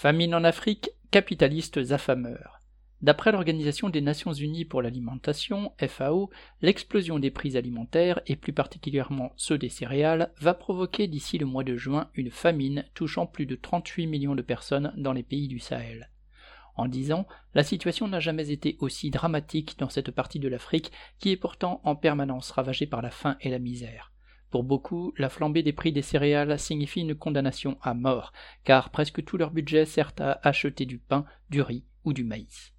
Famine en Afrique, capitalistes affameurs. D'après l'Organisation des Nations Unies pour l'alimentation, FAO, l'explosion des prix alimentaires, et plus particulièrement ceux des céréales, va provoquer d'ici le mois de juin une famine touchant plus de 38 millions de personnes dans les pays du Sahel. En dix ans, la situation n'a jamais été aussi dramatique dans cette partie de l'Afrique qui est pourtant en permanence ravagée par la faim et la misère. Pour beaucoup, la flambée des prix des céréales signifie une condamnation à mort, car presque tout leur budget sert à acheter du pain, du riz ou du maïs.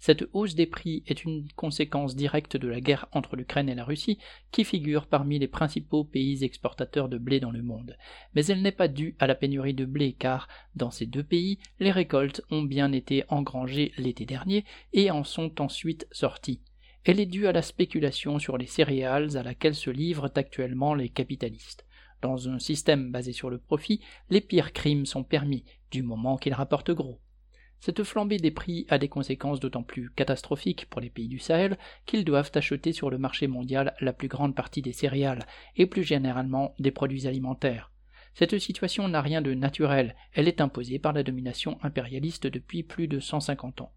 Cette hausse des prix est une conséquence directe de la guerre entre l'Ukraine et la Russie, qui figure parmi les principaux pays exportateurs de blé dans le monde. Mais elle n'est pas due à la pénurie de blé, car dans ces deux pays, les récoltes ont bien été engrangées l'été dernier et en sont ensuite sorties elle est due à la spéculation sur les céréales à laquelle se livrent actuellement les capitalistes. Dans un système basé sur le profit, les pires crimes sont permis, du moment qu'ils rapportent gros. Cette flambée des prix a des conséquences d'autant plus catastrophiques pour les pays du Sahel qu'ils doivent acheter sur le marché mondial la plus grande partie des céréales et plus généralement des produits alimentaires. Cette situation n'a rien de naturel, elle est imposée par la domination impérialiste depuis plus de 150 ans.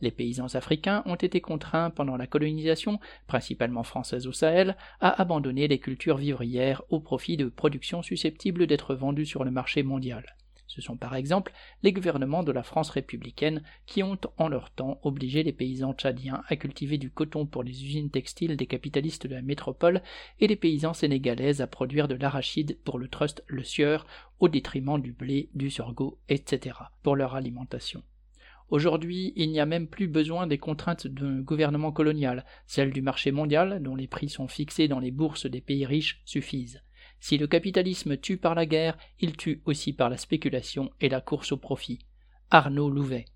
Les paysans africains ont été contraints pendant la colonisation, principalement française au Sahel, à abandonner les cultures vivrières au profit de productions susceptibles d'être vendues sur le marché mondial. Ce sont par exemple les gouvernements de la France républicaine qui ont en leur temps obligé les paysans tchadiens à cultiver du coton pour les usines textiles des capitalistes de la métropole et les paysans sénégalais à produire de l'arachide pour le trust Le Sieur au détriment du blé, du sorgho, etc. pour leur alimentation. Aujourd'hui, il n'y a même plus besoin des contraintes d'un gouvernement colonial, celles du marché mondial, dont les prix sont fixés dans les bourses des pays riches, suffisent. Si le capitalisme tue par la guerre, il tue aussi par la spéculation et la course au profit. Arnaud Louvet.